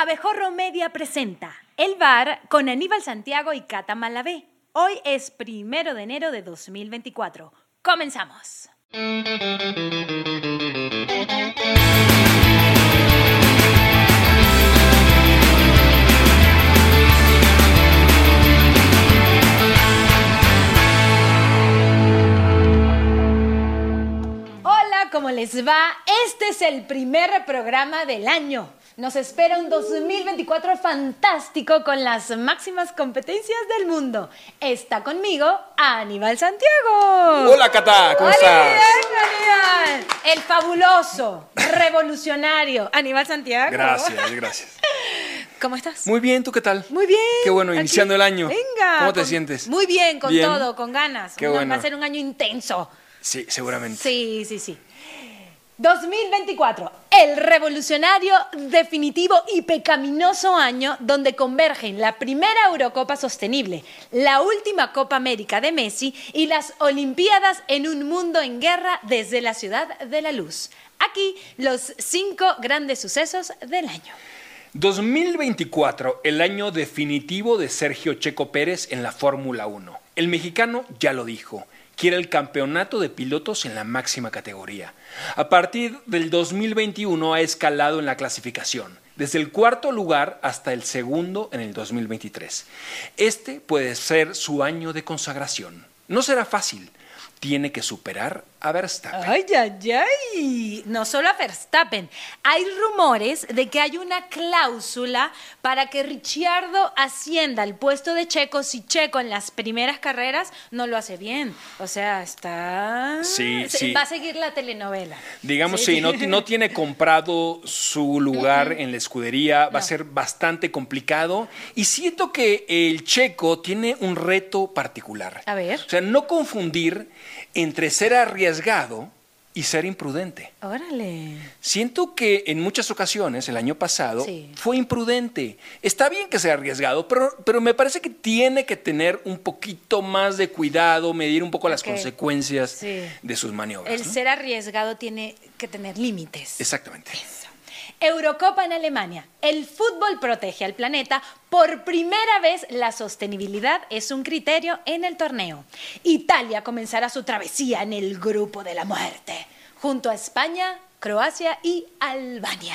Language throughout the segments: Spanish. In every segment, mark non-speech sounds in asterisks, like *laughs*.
Abejorro Media presenta El Bar con Aníbal Santiago y Cata Malabé. Hoy es primero de enero de 2024. Comenzamos. Hola, ¿cómo les va? Este es el primer programa del año. Nos espera un 2024 fantástico con las máximas competencias del mundo. Está conmigo Aníbal Santiago. Hola, Cata, ¿cómo estás? bien, Aníbal. El fabuloso, revolucionario Aníbal Santiago. Gracias, gracias. ¿Cómo estás? Muy bien, ¿tú qué tal? Muy bien. Qué bueno, Aquí. iniciando el año. Venga. ¿Cómo te con- sientes? Muy bien, con Bien. todo, con ganas. Qué bueno. Va a ser un año intenso. Sí, seguramente. Sí, sí, sí. 2024, el revolucionario, definitivo y pecaminoso año donde convergen la primera Eurocopa sostenible, la última Copa América de Messi y las Olimpiadas en un mundo en guerra desde la ciudad de la luz. Aquí los cinco grandes sucesos del año. 2024, el año definitivo de Sergio Checo Pérez en la Fórmula 1. El mexicano ya lo dijo, quiere el campeonato de pilotos en la máxima categoría. A partir del 2021 ha escalado en la clasificación, desde el cuarto lugar hasta el segundo en el 2023. Este puede ser su año de consagración. No será fácil, tiene que superar a Verstappen. Ay, ay, ay. No solo a Verstappen. Hay rumores de que hay una cláusula para que Ricciardo ascienda al puesto de Checo si Checo en las primeras carreras no lo hace bien. O sea, está. Sí, se- sí. Va a seguir la telenovela. Digamos, Sí. sí, no, ti- no tiene *laughs* comprado su lugar en la escudería, va a ser bastante complicado. Y siento que el checo tiene un reto particular. A ver. O sea, no confundir entre ser arriesgado y ser imprudente. Órale. Siento que en muchas ocasiones, el año pasado, Sí. fue imprudente. Está bien que sea arriesgado, pero, pero me parece que tiene que tener un poquito más de cuidado, medir un poco las consecuencias Sí. de sus maniobras. El ¿no? ser arriesgado tiene que tener límites. Exactamente. Eurocopa en Alemania. El fútbol protege al planeta. Por primera vez la sostenibilidad es un criterio en el torneo. Italia comenzará su travesía en el grupo de la muerte, junto a España, Croacia y Albania.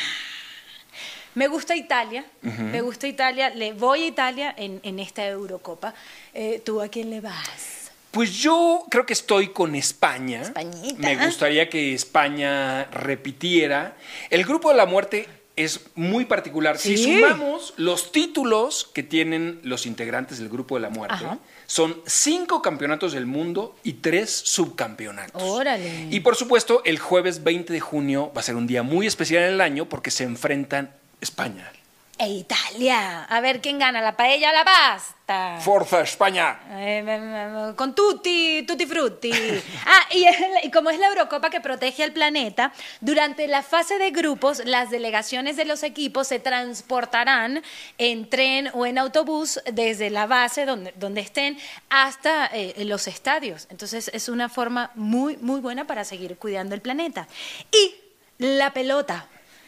Me gusta Italia, me gusta Italia, le voy a Italia en, en esta Eurocopa. Eh, ¿Tú a quién le vas? Pues yo creo que estoy con España. Españita. Me gustaría que España repitiera. El grupo de la muerte es muy particular. Si Sí. sumamos los títulos que tienen los integrantes del grupo de la muerte, Ajá. son cinco campeonatos del mundo y tres subcampeonatos. Órale. Y por supuesto, el jueves 20 de junio va a ser un día muy especial en el año porque se enfrentan España. E Italia. A ver quién gana, la paella o la pasta. ¡Forza España! Eh, con tutti, tutti frutti. *laughs* Ah, y, como es la Eurocopa que protege al planeta, durante la fase de grupos, las delegaciones de los equipos se transportarán en tren o en autobús desde la base donde, donde estén hasta eh, los estadios. Entonces es una forma muy, muy buena para seguir cuidando el planeta. Y la pelota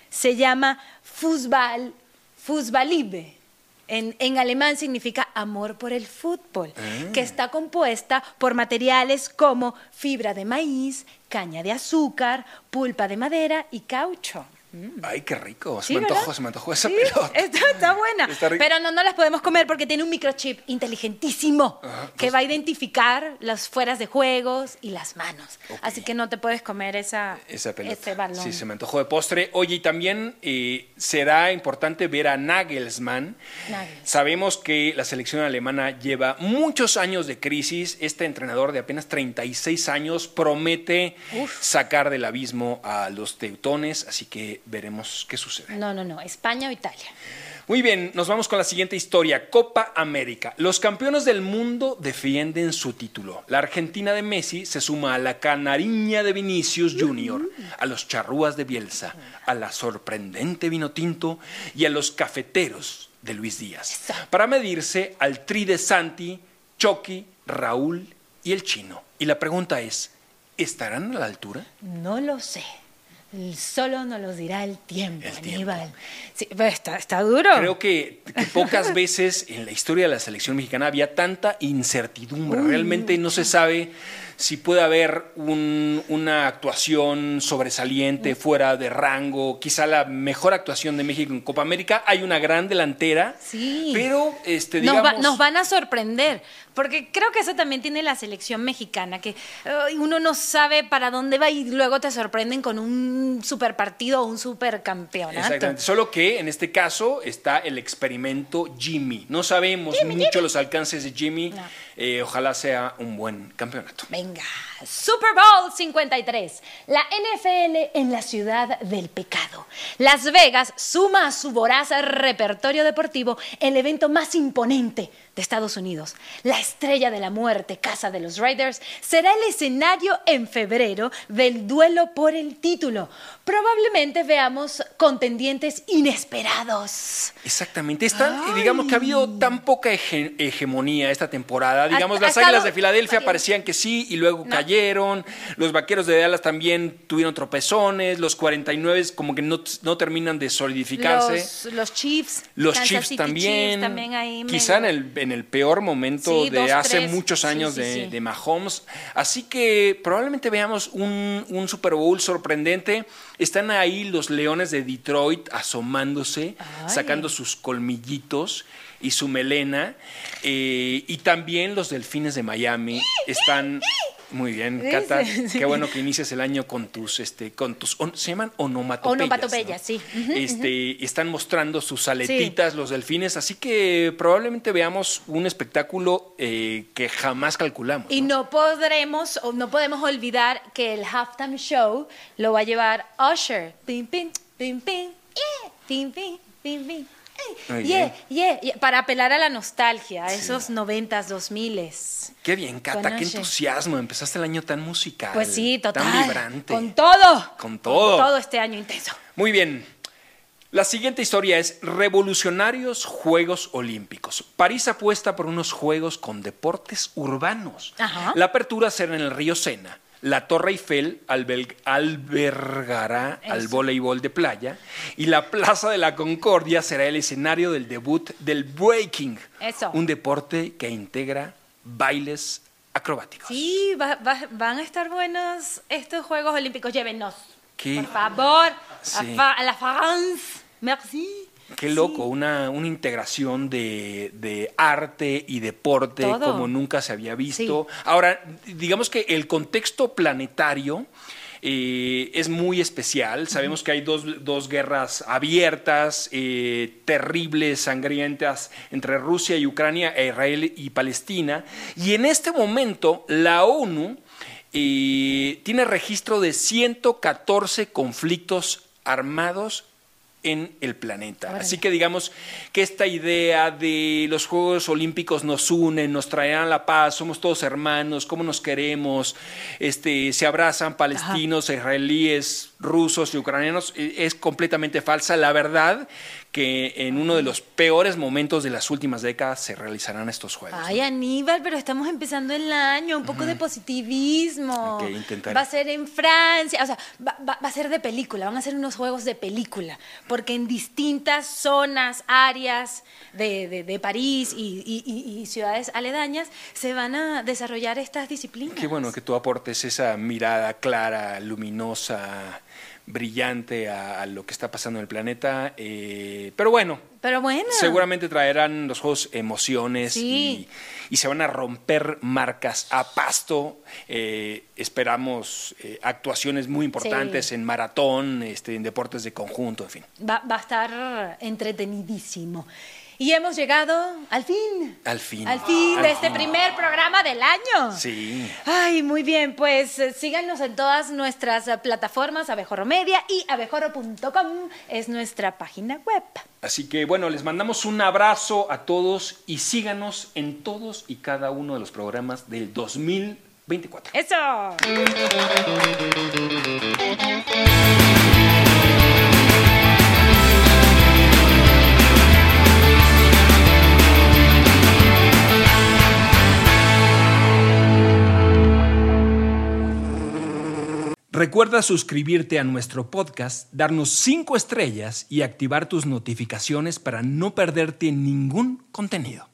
se llama Fußball, Fußballliebe. En, en alemán significa amor por el fútbol, que está compuesta por materiales como fibra de maíz, caña de azúcar, pulpa de madera y caucho. ¡Ay, qué rico! Se Sí, me antojó, se me antojó esa Sí, pelota. Está, está buena. *laughs* Está. Pero no, no las podemos comer porque tiene un microchip inteligentísimo Ajá, que va a identificar las fueras de juegos y las manos. Así que no te puedes comer esa, Esa pelota. ese balón. Sí, se me antojó de postre. Oye, y también eh, será importante ver a Nagelsmann. Nagelsmann. Sabemos que la selección alemana lleva muchos años de crisis. Este entrenador de apenas 36 años promete Uf. sacar del abismo a los teutones, así que veremos qué sucede. No, no, no. España o Italia. Muy bien, nos vamos con la siguiente historia. Copa América. Los campeones del mundo defienden su título. La Argentina de Messi se suma a la canariña de Vinicius Jr., a los charrúas de Bielsa, a la sorprendente Vinotinto y a los cafeteros de Luis Díaz. Para medirse al tri de Santi, Chucky, Raúl y el chino. Y la pregunta es, ¿estarán a la altura? No lo sé. Solo nos los dirá el tiempo, El tiempo. Aníbal. Sí, pero está, está duro. Creo que, que pocas veces en la historia de la selección mexicana había tanta incertidumbre. Realmente no se sabe si puede haber un- una actuación sobresaliente, fuera de rango, quizá la mejor actuación de México en Copa América. Hay una gran delantera, Sí. pero este, nos, digamos... va- nos van a sorprender, porque creo que eso también tiene la selección mexicana, que uno no sabe para dónde va y luego te sorprenden con un super partido o un super campeonato. Exactamente. Solo que en este caso está el experimento Jimmy. No sabemos mucho los alcances de Jimmy. No. Eh, ojalá sea un buen campeonato. Venga, Super Bowl 53, la NFL en la ciudad del pecado. Las Vegas suma a su voraz repertorio deportivo el evento más imponente de Estados Unidos. La estrella de la muerte, casa de los Raiders, será el escenario en febrero del duelo por el título. Probablemente veamos contendientes inesperados. Exactamente. Está, digamos que ha habido tan poca hege- hegemonía esta temporada. Digamos, las Águilas de Filadelfia parecían que sí y luego No. Cayeron. Los Vaqueros de Dallas también tuvieron tropezones. Los 49 como que no, no terminan de solidificarse. Los, los Chiefs. Los Kansas Chiefs City también, Chiefs también ahí quizá en el, en el peor momento Sí, de dos, hace tres. muchos años sí, de, Mahomes. Así que probablemente veamos un, un Super Bowl sorprendente. Están ahí los Leones de Detroit asomándose, Ay. sacando sus colmillitos y su melena. Eh, y también los Delfines de Miami están... Muy bien, Sí, Cata. sí. Qué bueno que inicias el año con tus, este, con tus, on- se llaman onomatopeyas. Onomatopeyas, ¿no? sí. Este, están mostrando sus aletitas los delfines, así que probablemente veamos un espectáculo eh, que jamás calculamos. Y no podremos, o no podemos olvidar que el halftime show lo va a llevar Usher. Pim, pim, pim, pim, yeah, pim, pim, pim, pim. Muy Yeah, bien. yeah, yeah, para apelar a la nostalgia, a Sí. esos noventas, dos miles. Qué bien, Cata, Con qué entusiasmo. Empezaste el año tan musical. Pues sí, total. Tan vibrante. Con todo. Con todo. todo este año intenso. Muy bien. La siguiente historia es Revolucionarios Juegos Olímpicos. París apuesta por unos juegos con deportes urbanos. Ajá. La apertura será en el río Sena. La Torre Eiffel albergará al Eso. voleibol de playa y la Plaza de la Concordia será el escenario del debut del breaking, Eso. un deporte que integra bailes acrobáticos. Sí, va- va- van a estar buenos estos Juegos Olímpicos. Llévenos. Qué- Por favor. Sí. A, fa- a la France. Merci. Qué Sí. loco, una, una integración de, de arte y deporte Todo. como nunca se había visto. Ahora, digamos que el contexto planetario eh, es muy especial. Sabemos que hay dos, dos guerras abiertas, eh, terribles, sangrientas, entre Rusia y Ucrania, e Israel y Palestina. Y en este momento, la ONU eh, tiene registro de 114 conflictos armados en el planeta. Órale. Así que digamos que esta idea de los Juegos Olímpicos nos unen, nos traerán la paz, somos todos hermanos, cómo nos queremos, este, se abrazan palestinos, israelíes, rusos y ucranianos, eh, es completamente falsa. La verdad que en uno de los peores momentos de las últimas décadas se realizarán estos Juegos. Ay, Aníbal, pero estamos empezando el año, un poco de positivismo. Ok, intentaré. Va a ser en Francia, o sea, va, va- va a ser de película, van a ser unos juegos de película, porque en distintas zonas, áreas de, de- de París y, y- y- y ciudades aledañas se van a desarrollar estas disciplinas. Qué bueno que tú aportes esa mirada clara, luminosa, brillante a, a lo que está pasando en el planeta. eh, pero bueno, Pero bueno. seguramente traerán los juegos emociones Sí. y, y se van a romper marcas a pasto. Eh, esperamos eh, actuaciones muy importantes Sí. en maratón, este, en deportes de conjunto, en fin. Va, va a estar entretenidísimo. Y hemos llegado al fin. Al fin. Al fin Al de este fin. primer programa del año. Sí. Ay, muy bien, pues eh, síganos en todas nuestras eh, plataformas, Abejorro Media y abejorro.com es nuestra página web. Así que bueno, les mandamos un abrazo a todos y síganos en todos y cada uno de los programas del 2024. ¡Eso! Recuerda suscribirte a nuestro podcast, darnos 5 estrellas y activar tus notificaciones para no perderte ningún contenido.